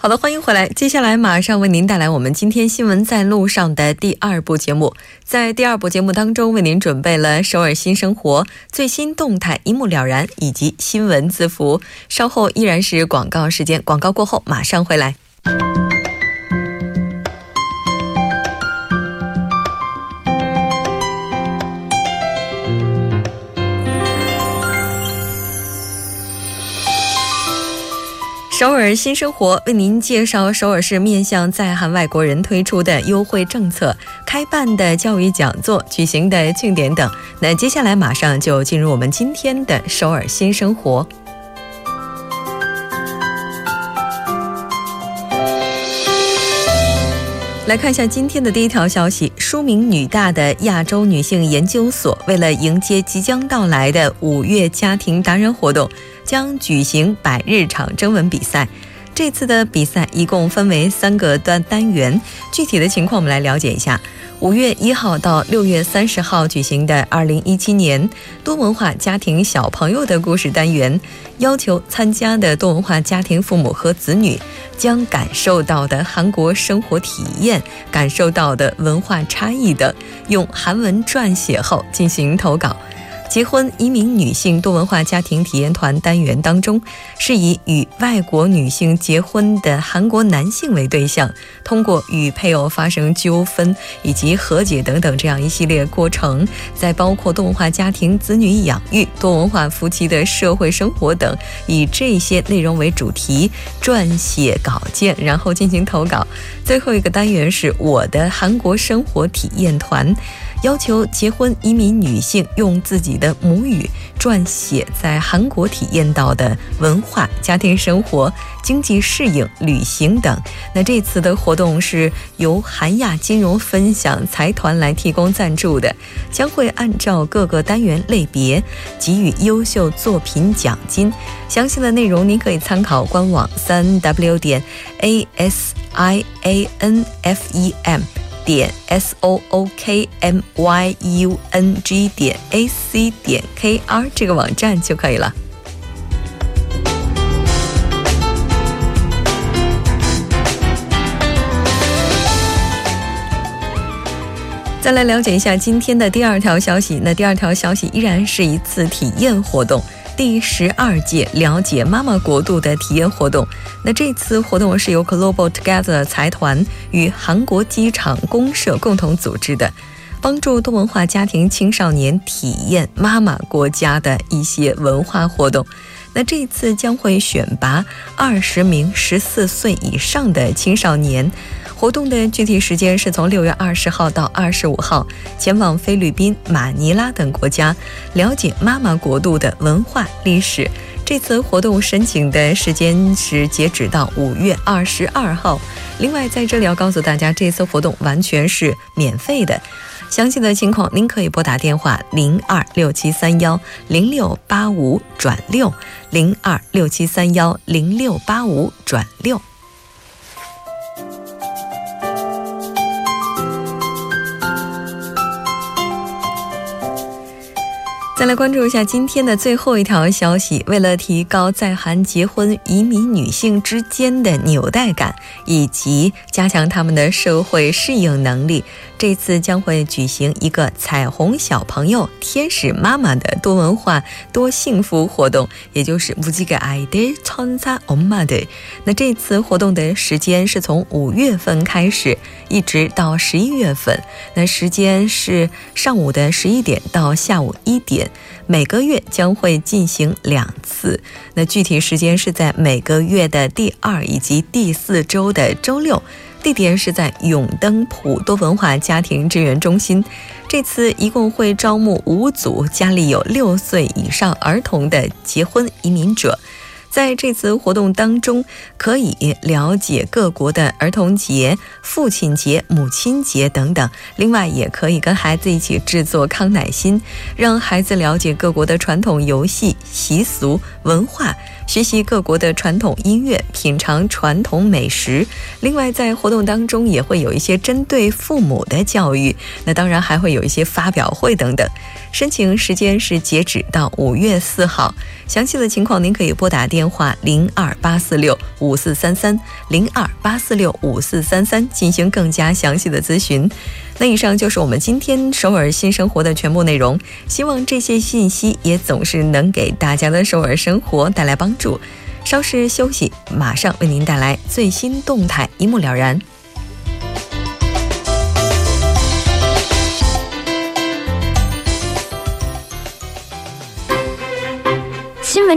好的，欢迎回来。接下来马上为您带来我们今天新闻在路上的第二部节目。在第二部节目当中，为您准备了首尔新生活最新动态一目了然，以及新闻字符。稍后依然是广告时间，广告过后马上回来。首尔新生活为您介绍首尔市面向在韩外国人推出的优惠政策、开办的教育讲座、举行的庆典等。那接下来马上就进入我们今天的首尔新生活。来看一下今天的第一条消息：书名女大的亚洲女性研究所，为了迎接即将到来的五月家庭达人活动。将举行百日场征文比赛。这次的比赛一共分为三个单单元，具体的情况我们来了解一下。五月一号到六月三十号举行的二零一七年多文化家庭小朋友的故事单元，要求参加的多文化家庭父母和子女将感受到的韩国生活体验、感受到的文化差异等，用韩文撰写后进行投稿。结婚移民女性多文化家庭体验团单元当中，是以与外国女性结婚的韩国男性为对象，通过与配偶发生纠纷以及和解等等这样一系列过程，在包括多文化家庭子女养育、多文化夫妻的社会生活等，以这些内容为主题撰写稿件，然后进行投稿。最后一个单元是我的韩国生活体验团。要求结婚移民女性用自己的母语撰写在韩国体验到的文化、家庭生活、经济适应、旅行等。那这次的活动是由韩亚金融分享财团来提供赞助的，将会按照各个单元类别给予优秀作品奖金。详细的内容您可以参考官网三 w 点 a s i a n f e m。点 s o o k m y u n g 点 a c 点 k r 这个网站就可以了。再来了解一下今天的第二条消息。那第二条消息依然是一次体验活动。第十二届了解妈妈国度的体验活动，那这次活动是由 Global Together 财团与韩国机场公社共同组织的，帮助多文化家庭青少年体验妈妈国家的一些文化活动。那这次将会选拔二十名十四岁以上的青少年。活动的具体时间是从六月二十号到二十五号，前往菲律宾、马尼拉等国家，了解妈妈国度的文化历史。这次活动申请的时间是截止到五月二十二号。另外，在这里要告诉大家，这次活动完全是免费的。详细的情况，您可以拨打电话零二六七三幺零六八五转六零二六七三幺零六八五转六。再来关注一下今天的最后一条消息。为了提高在韩结婚移民女性之间的纽带感，以及加强他们的社会适应能力， 这次将会举行一个彩虹小朋友天使妈妈的多文化多幸福活动，也就是무지개아이들천사엄마 들。 那这次活动的时间是从五月份开始，一直到十一月份。那时间是上午的十一点到下午一点， 每个月将会进行两次。那具体时间是在每个月的第二以及第四周的周六。地点是在永登普多文化家庭支援中心。这次一共会招募五组家里有六岁以上儿童的结婚移民者。在这次活动当中，可以了解各国的儿童节、父亲节、母亲节等等。另外，也可以跟孩子一起制作康乃馨，让孩子了解各国的传统游戏、习俗、文化。学习各国的传统音乐，品尝传统美食。另外，在活动当中也会有一些针对父母的教育。那当然还会有一些发表会等等。申请时间是截止到五月四号。详细的情况您可以拨打电话零二八四六五四三三零二八四六五四三三进行更加详细的咨询。那以上就是我们今天首尔新生活的全部内容。希望这些信息也总是能给大家的首尔生活带来帮助。稍事休息，马上为您带来最新动态，一目了然。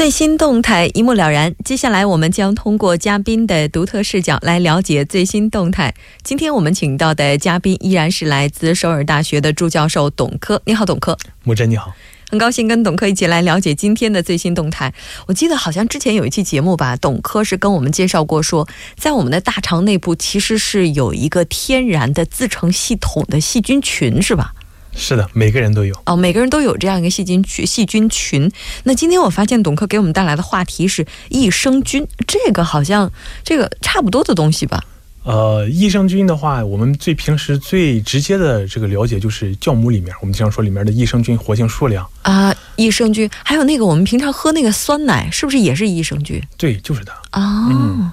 最新动态一目了然。接下来，我们将通过嘉宾的独特视角来了解最新动态。今天我们请到的嘉宾依然是来自首尔大学的助教授董科。你好，董科。木真，你好。很高兴跟董科一起来了解今天的最新动态。我记得好像之前有一期节目吧，董科是跟我们介绍过，说在我们的大肠内部其实是有一个天然的自成系统的细菌群，是吧？是的，每个人都有哦，每个人都有这样一个细菌群。细菌群。那今天我发现董科给我们带来的话题是益生菌，这个好像这个差不多的东西吧？呃，益生菌的话，我们最平时最直接的这个了解就是酵母里面，我们经常说里面的益生菌活性数量啊。益生菌还有那个我们平常喝那个酸奶，是不是也是益生菌？对，就是的哦。嗯，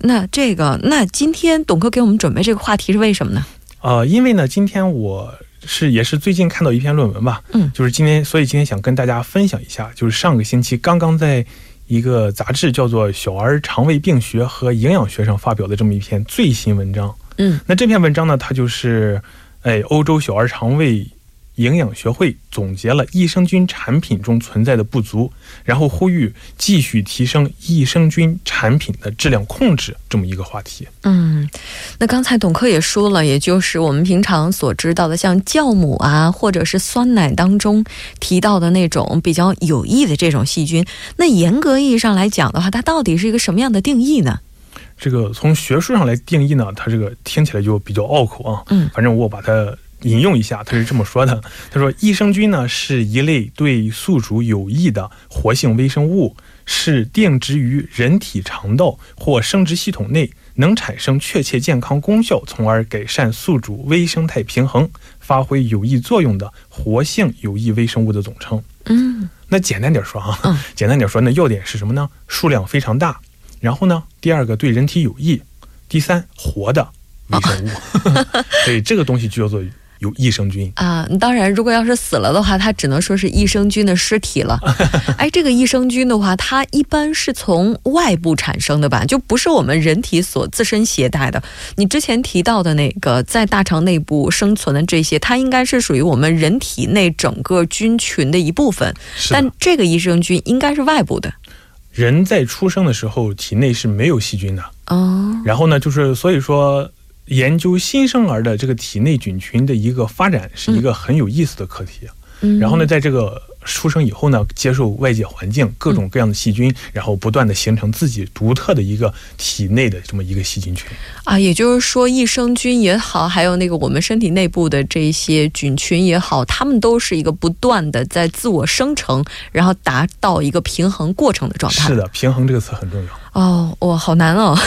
那这个那今天董科给我们准备这个话题是为什么呢？呃，因为呢，今天我。是，也是最近看到一篇论文吧，嗯，就是今天，所以今天想跟大家分享一下，就是上个星期刚刚在一个杂志叫做《小儿肠胃病学和营养学》上发表的这么一篇最新文章，嗯，那这篇文章呢，它就是，哎，欧洲小儿肠胃。营养学会总结了益生菌产品中存在的不足，然后呼吁继续提升益生菌产品的质量控制这么一个话题。嗯，那刚才董科也说了，也就是我们平常所知道的，像酵母啊，或者是酸奶当中提到的那种比较有益的这种细菌。那严格意义上来讲的话，它到底是一个什么样的定义呢？这个从学术上来定义呢，它这个听起来就比较拗口啊。嗯，反正我把它。引用一下，他是这么说的：“ 他说，益生菌呢是一类对宿主有益的活性微生物，是定植于人体肠道或生殖系统内，能产生确切健康功效，从而改善宿主微生态平衡，发挥有益作用的活性有益微生物的总称。”嗯，那简单点说啊，简单点说，那要点是什么呢？数量非常大，然后呢，第二个对人体有益，第三活的微生物，所以这个东西就叫做。有益生菌啊，当然，如果要是死了的话，它只能说是益生菌的尸体了。哎，这个益生菌的话，它一般是从外部产生的吧，就不是我们人体所自身携带的。你之前提到的那个在大肠内部生存的这些，它应该是属于我们人体内整个菌群的一部分。但这个益生菌应该是外部的。人在出生的时候，体内是没有细菌的哦。然后呢，就是所以说。研究新生儿的这个体内菌群的一个发展是一个很有意思的课题。然后呢，在这个出生以后呢，接受外界环境各种各样的细菌，然后不断的形成自己独特的一个体内的这么一个细菌群。啊，也就是说，益生菌也好，还有那个我们身体内部的这些菌群也好，它们都是一个不断的在自我生成，然后达到一个平衡过程的状态。是的，平衡这个词很重要。哦，哇，好难哦。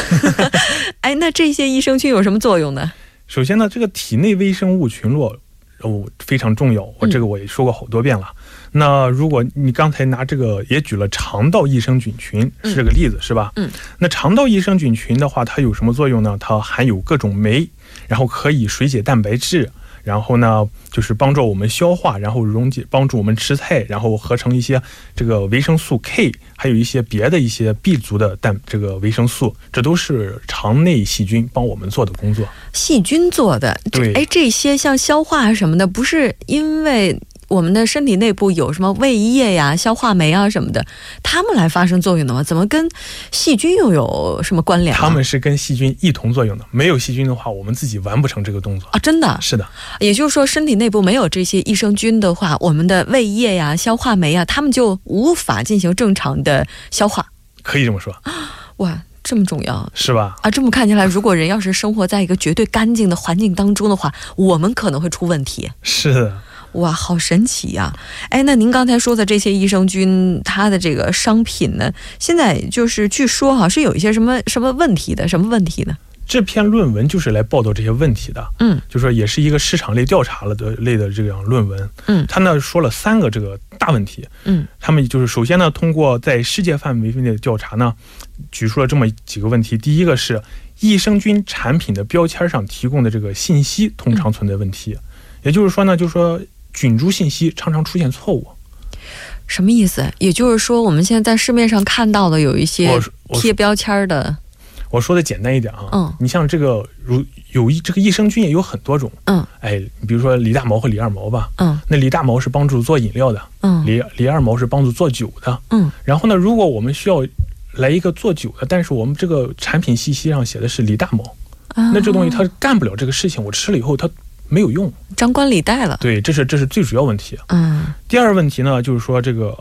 哎，那这些益生菌有什么作用呢？首先呢，这个体内微生物群落哦非常重要，我这个我也说过好多遍了。那如果你刚才拿这个也举了肠道益生菌群是这个例子是吧？嗯。那肠道益生菌群的话，它有什么作用呢？它含有各种酶，然后可以水解蛋白质。然后呢，就是帮助我们消化，然后溶解，帮助我们吃菜，然后合成一些这个维生素 K，还有一些别的一些 B 族的蛋这个维生素，这都是肠内细菌帮我们做的工作。细菌做的，对，哎，这些像消化什么的，不是因为。我们的身体内部有什么胃液呀、消化酶啊什么的，它们来发生作用的吗？怎么跟细菌又有什么关联？它们是跟细菌一同作用的。没有细菌的话，我们自己完不成这个动作啊！真的是的。也就是说，身体内部没有这些益生菌的话，我们的胃液呀、消化酶啊，它们就无法进行正常的消化。可以这么说。哇，这么重要是吧？啊，这么看起来，如果人要是生活在一个绝对干净的环境当中的话，我们可能会出问题。是的。哇，好神奇呀！哎，那您刚才说的这些益生菌，它的这个商品呢，现在就是据说哈是有一些什么什么问题的，什么问题呢？这篇论文就是来报道这些问题的。嗯，就说也是一个市场类调查了的类的这样论文。嗯，他呢说了三个这个大问题。嗯，他们就是首先呢，通过在世界范围内的调查呢，举出了这么几个问题。第一个是益生菌产品的标签上提供的这个信息通常存在问题，也就是说呢，就说。菌株信息常常出现错误，什么意思？也就是说，我们现在在市面上看到的有一些贴标签的。我说的简单一点啊，嗯，你像这个如有益这个益生菌也有很多种，嗯，哎，比如说李大毛和李二毛吧，嗯，那李大毛是帮助做饮料的，嗯，李李二毛是帮助做酒的，嗯，然后呢，如果我们需要来一个做酒的，但是我们这个产品信息上写的是李大毛，那这东西它干不了这个事情，我吃了以后它。没有用，张冠李戴了。对，这是这是最主要问题。嗯，第二问题呢，就是说这个，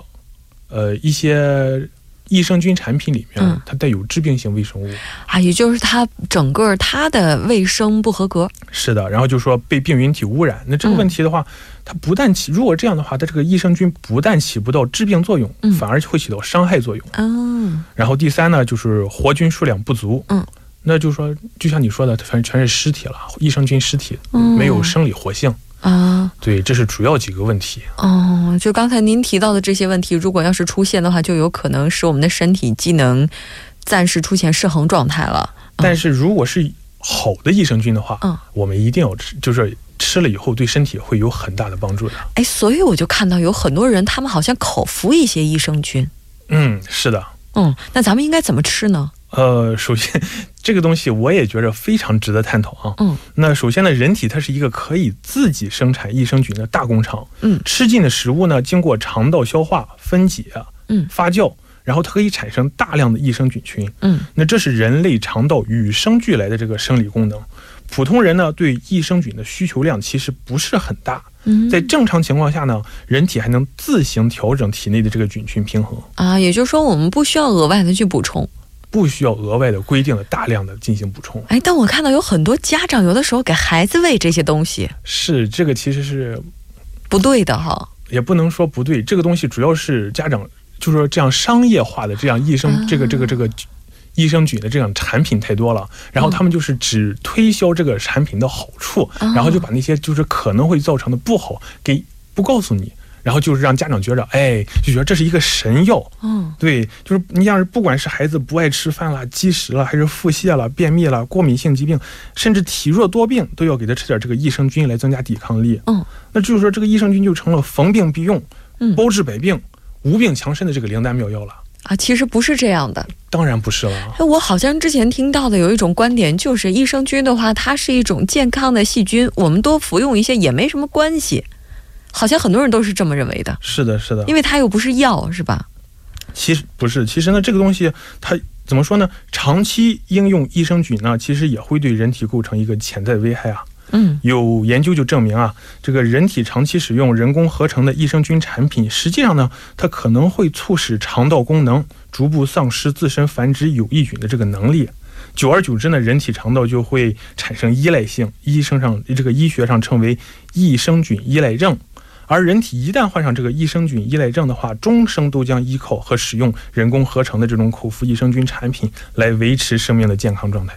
呃，一些益生菌产品里面，它带有致病性微生物啊，也就是它整个它的卫生不合格。是的，然后就说被病原体污染。那这个问题的话，它不但起，如果这样的话，它这个益生菌不但起不到致病作用，反而会起到伤害作用。嗯。然后第三呢，就是活菌数量不足。嗯。那就是说，就像你说的，反正全是尸体了，益生菌尸体，没有生理活性啊。对，这是主要几个问题。哦，就刚才您提到的这些问题，如果要是出现的话，就有可能使我们的身体机能暂时出现失衡状态了。但是如果是好的益生菌的话，嗯，我们一定要吃，就是吃了以后对身体会有很大的帮助的。哎，所以我就看到有很多人，他们好像口服一些益生菌。嗯，是的。嗯，那咱们应该怎么吃呢？呃，首先，这个东西我也觉着非常值得探讨啊。嗯，那首先呢，人体它是一个可以自己生产益生菌的大工厂。嗯，吃进的食物呢，经过肠道消化、分解、嗯发酵，然后它可以产生大量的益生菌群。嗯，那这是人类肠道与生俱来的这个生理功能。普通人呢，对益生菌的需求量其实不是很大。嗯，在正常情况下呢，人体还能自行调整体内的这个菌群平衡啊，也就是说，我们不需要额外的去补充。不需要额外的规定的大量的进行补充。哎，但我看到有很多家长有的时候给孩子喂这些东西，是这个其实是不对的哈。也不能说不对，这个东西主要是家长就是说这样商业化的这样益生这个这个这个益生菌的这样产品太多了，然后他们就是只推销这个产品的好处，然后就把那些就是可能会造成的不好给不告诉你。然后就是让家长觉着，哎，就觉得这是一个神药。嗯，对，就是你像是不管是孩子不爱吃饭了、积食了，还是腹泻了、便秘了、过敏性疾病，甚至体弱多病，都要给他吃点这个益生菌来增加抵抗力。嗯，那就是说这个益生菌就成了逢病必用、嗯，包治百病、无病强身的这个灵丹妙药了。啊，其实不是这样的，当然不是了。我好像之前听到的有一种观点，就是益生菌的话，它是一种健康的细菌，我们多服用一些也没什么关系。好像很多人都是这么认为的。是的，是的，因为它又不是药，是吧？其实不是，其实呢，这个东西它怎么说呢？长期应用益生菌呢，其实也会对人体构成一个潜在危害啊。嗯，有研究就证明啊，这个人体长期使用人工合成的益生菌产品，实际上呢，它可能会促使肠道功能逐步丧失自身繁殖有益菌的这个能力。久而久之呢，人体肠道就会产生依赖性，医生上这个医学上称为益生菌依赖症。而人体一旦患上这个益生菌依赖症的话，终生都将依靠和使用人工合成的这种口服益生菌产品来维持生命的健康状态。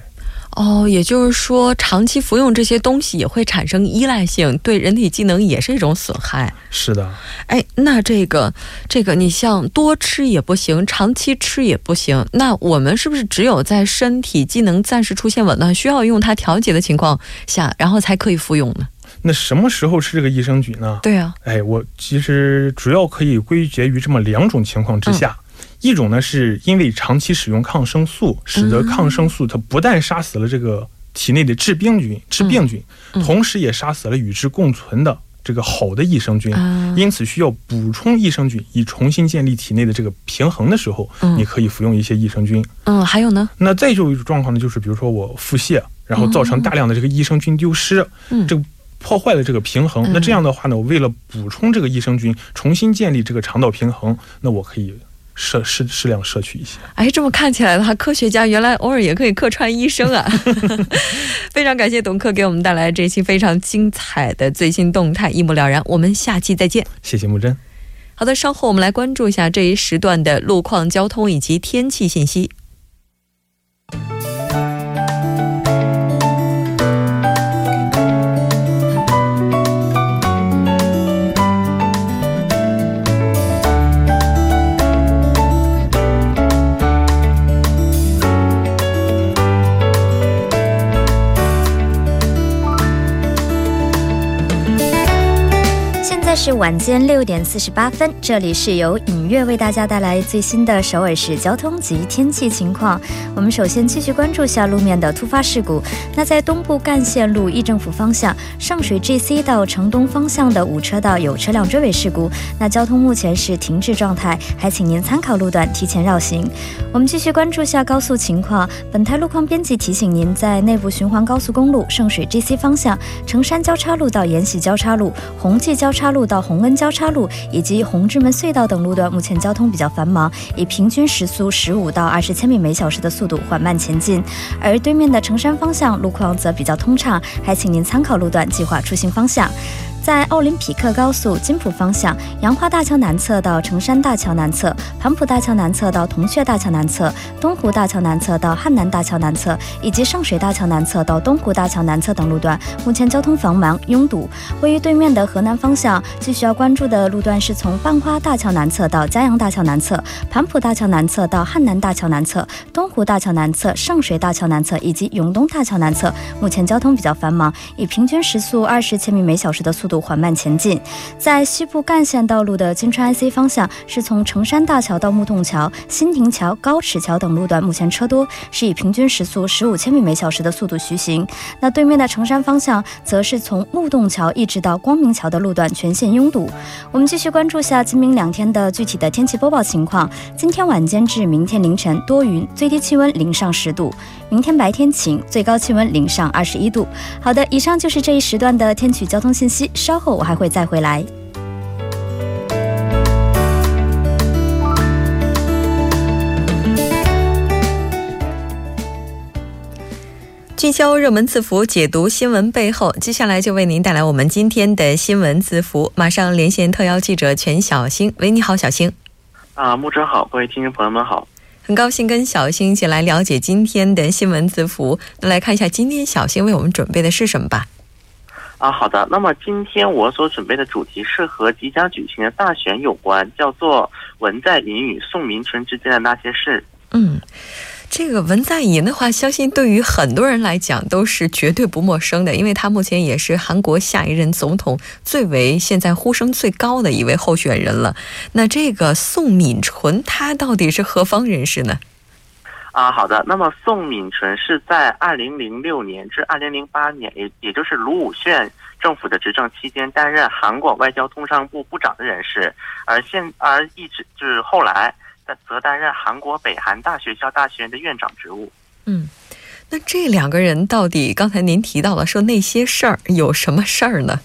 哦，也就是说，长期服用这些东西也会产生依赖性，对人体机能也是一种损害。是的，哎，那这个这个，你像多吃也不行，长期吃也不行。那我们是不是只有在身体机能暂时出现紊乱，需要用它调节的情况下，然后才可以服用呢？那什么时候吃这个益生菌呢？对啊，哎，我其实主要可以归结于这么两种情况之下。一种呢，是因为长期使用抗生素，使得抗生素它不但杀死了这个体内的致病菌、致病菌，同时也杀死了与之共存的这个好的益生菌，因此需要补充益生菌以重新建立体内的这个平衡的时候，你可以服用一些益生菌。嗯，还有呢？那再就一种状况呢，就是比如说我腹泻，然后造成大量的这个益生菌丢失，这个破坏了这个平衡。那这样的话呢，我为了补充这个益生菌，重新建立这个肠道平衡，那我可以。摄适适量摄取一些。哎，这么看起来的话，科学家原来偶尔也可以客串医生啊！非常感谢董克给我们带来这期非常精彩的最新动态，一目了然。我们下期再见。谢谢木真。好的，稍后我们来关注一下这一时段的路况、交通以及天气信息。是晚间六点四十八分，这里是由影月为大家带来最新的首尔市交通及天气情况。我们首先继续关注下路面的突发事故。那在东部干线路议政府方向上水 GC 到城东方向的五车道有车辆追尾事故，那交通目前是停滞状态，还请您参考路段提前绕行。我们继续关注下高速情况。本台路况编辑提醒您，在内部循环高速公路圣水 GC 方向城山交叉路到延禧交叉路、红记交叉路到。到洪恩交叉路以及红志门隧道等路段，目前交通比较繁忙，以平均时速十五到二十千米每小时的速度缓慢前进。而对面的城山方向路况则比较通畅，还请您参考路段计划出行方向。在奥林匹克高速金浦方向，杨花大桥南侧到城山大桥南侧、盘浦大桥南侧到铜雀大桥南侧、东湖大桥南侧到汉南大桥南侧，以及上水大桥南侧到东湖大桥南侧等路段，目前交通繁忙拥堵。位于对面的河南方向，最需要关注的路段是从半花大桥南侧到嘉阳大桥南侧、盘浦大桥南侧到汉南大桥南侧、东湖大桥南侧、上水大桥南侧以及永东大桥南侧，目前交通比较繁忙，以平均时速二十千米每小时的速度。缓慢前进，在西部干线道路的金川 IC 方向，是从城山大桥到木洞桥、新亭桥、高尺桥等路段，目前车多，是以平均时速十五千米每小时的速度徐行。那对面的城山方向，则是从木洞桥一直到光明桥的路段全线拥堵。我们继续关注下今明两天的具体的天气播报情况。今天晚间至明天凌晨多云，最低气温零上十度；明天白天晴，最高气温零上二十一度。好的，以上就是这一时段的天气交通信息。稍后我还会再回来。聚焦热门字符，解读新闻背后。接下来就为您带来我们今天的新闻字符。马上连线特邀记者全小星，喂，你好，小星。啊，木真好，各位听众朋友们好，很高兴跟小星一起来了解今天的新闻字符。那来看一下今天小星为我们准备的是什么吧。啊，好的。那么今天我所准备的主题是和即将举行的大选有关，叫做文在寅与宋明春之间的那些事。嗯，这个文在寅的话，相信对于很多人来讲都是绝对不陌生的，因为他目前也是韩国下一任总统最为现在呼声最高的一位候选人了。那这个宋敏纯，他到底是何方人士呢？啊，好的。那么宋敏纯是在二零零六年至二零零八年，也也就是卢武铉政府的执政期间，担任韩国外交通商部部长的人士，而现而一直就是后来在，则担任韩国北韩大学校大学院的院长职务。嗯。那这两个人到底刚才您提到了说那些事儿有什么事儿呢？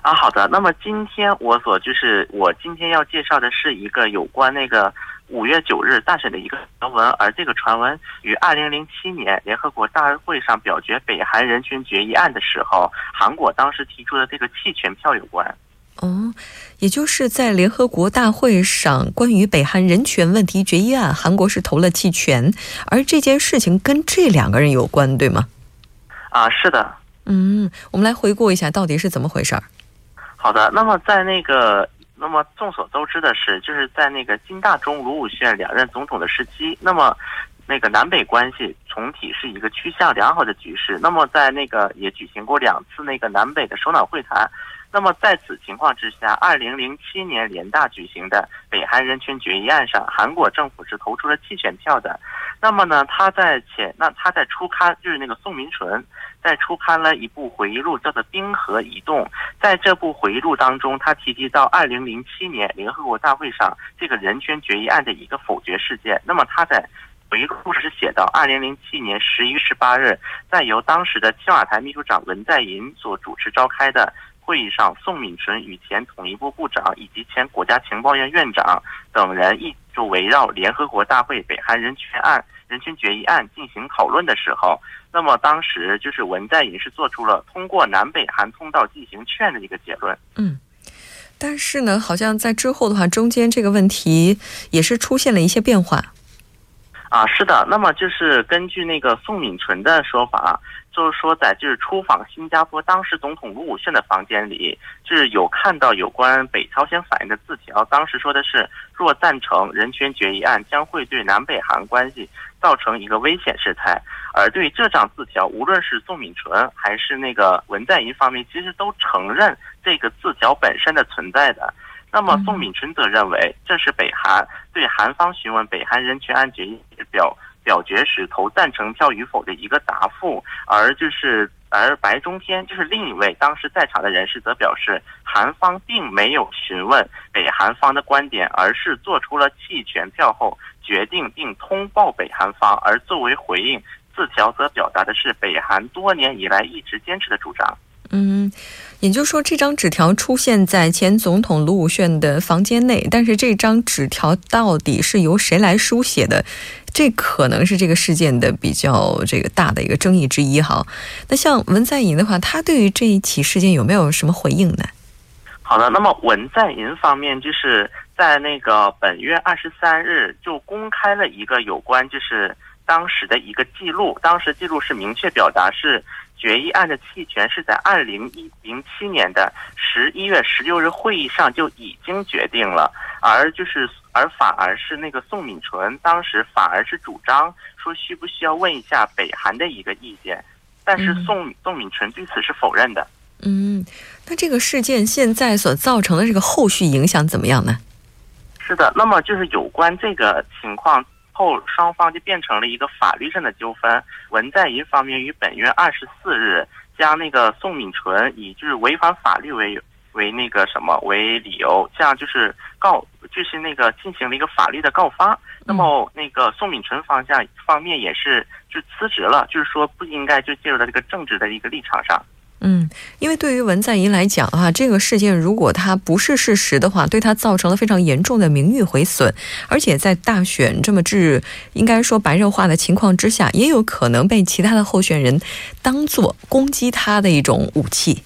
啊，好的。那么今天我所就是我今天要介绍的是一个有关那个五月九日大选的一个传闻，而这个传闻与二零零七年联合国大会上表决北韩人权决议案的时候，韩国当时提出的这个弃权票有关。哦，也就是在联合国大会上关于北韩人权问题决议案，韩国是投了弃权，而这件事情跟这两个人有关，对吗？啊，是的。嗯，我们来回顾一下到底是怎么回事儿。好的，那么在那个，那么众所周知的是，就是在那个金大中、卢武铉两任总统的时期，那么那个南北关系总体是一个趋向良好的局势。那么在那个也举行过两次那个南北的首脑会谈。那么在此情况之下，二零零七年联大举行的北韩人权决议案上，韩国政府是投出了弃权票的。那么呢，他在前那他在初刊就是那个宋明纯在初刊了一部回忆录，叫做《冰河移动》。在这部回忆录当中，他提及到二零零七年联合国大会上这个人权决议案的一个否决事件。那么他在回忆录是写到，二零零七年十一月十八日，在由当时的青瓦台秘书长文在寅所主持召开的。会议上，宋敏纯与前统一部部长以及前国家情报院院长等人一就围绕联合国大会北韩人权案、人权决议案进行讨论的时候，那么当时就是文在寅是做出了通过南北韩通道进行劝的一个结论。嗯，但是呢，好像在之后的话，中间这个问题也是出现了一些变化。啊，是的，那么就是根据那个宋敏纯的说法。就是说，在就是出访新加坡当时总统卢武铉的房间里，就是有看到有关北朝鲜反应的字条。当时说的是，若赞成人权决议案，将会对南北韩关系造成一个危险事态。而对这张字条，无论是宋敏纯还是那个文在寅方面，其实都承认这个字条本身的存在的。那么宋敏纯则认为，这是北韩对韩方询问北韩人权案决议表。表决时投赞成票与否的一个答复，而就是而白中天就是另一位当时在场的人士则表示，韩方并没有询问北韩方的观点，而是做出了弃权票后决定并通报北韩方，而作为回应，字条则表达的是北韩多年以来一直坚持的主张。嗯，也就是说，这张纸条出现在前总统卢武铉的房间内，但是这张纸条到底是由谁来书写的？这可能是这个事件的比较这个大的一个争议之一哈。那像文在寅的话，他对于这一起事件有没有什么回应呢？好的，那么文在寅方面就是在那个本月二十三日就公开了一个有关就是当时的一个记录，当时记录是明确表达是决议案的弃权是在二零一零七年的十一月十六日会议上就已经决定了，而就是。而反而是那个宋敏纯，当时反而是主张说需不需要问一下北韩的一个意见，但是宋宋敏纯对此是否认的。嗯，那这个事件现在所造成的这个后续影响怎么样呢？是的，那么就是有关这个情况后，双方就变成了一个法律上的纠纷。文在寅方面于本月二十四日将那个宋敏纯以就是违反法律为为那个什么为理由，这样就是告。就是那个进行了一个法律的告发，那么那个宋敏纯方向方面也是就辞职了，就是说不应该就介入到这个政治的一个立场上。嗯，因为对于文在寅来讲啊，这个事件如果他不是事实的话，对他造成了非常严重的名誉毁损，而且在大选这么制应该说白热化的情况之下，也有可能被其他的候选人当做攻击他的一种武器。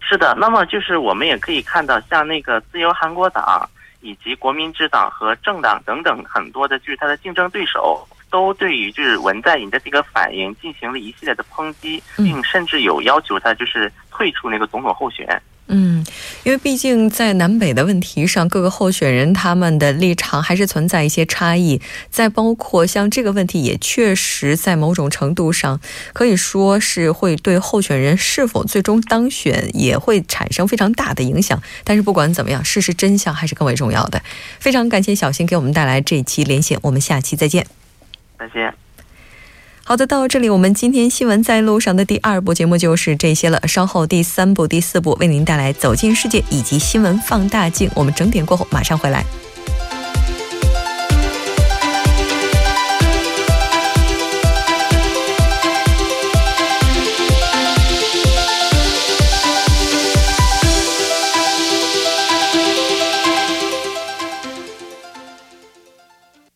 是的，那么就是我们也可以看到，像那个自由韩国党。以及国民之党和政党等等很多的，就是他的竞争对手，都对于就是文在寅的这个反应进行了一系列的抨击，并甚至有要求他就是退出那个总统候选。嗯，因为毕竟在南北的问题上，各个候选人他们的立场还是存在一些差异。再包括像这个问题，也确实在某种程度上可以说是会对候选人是否最终当选也会产生非常大的影响。但是不管怎么样，事实真相还是更为重要的。非常感谢小新给我们带来这一期连线，我们下期再见。再见。好的，到这里我们今天新闻在路上的第二部节目就是这些了。稍后第三部、第四部为您带来《走进世界》以及新闻放大镜。我们整点过后马上回来。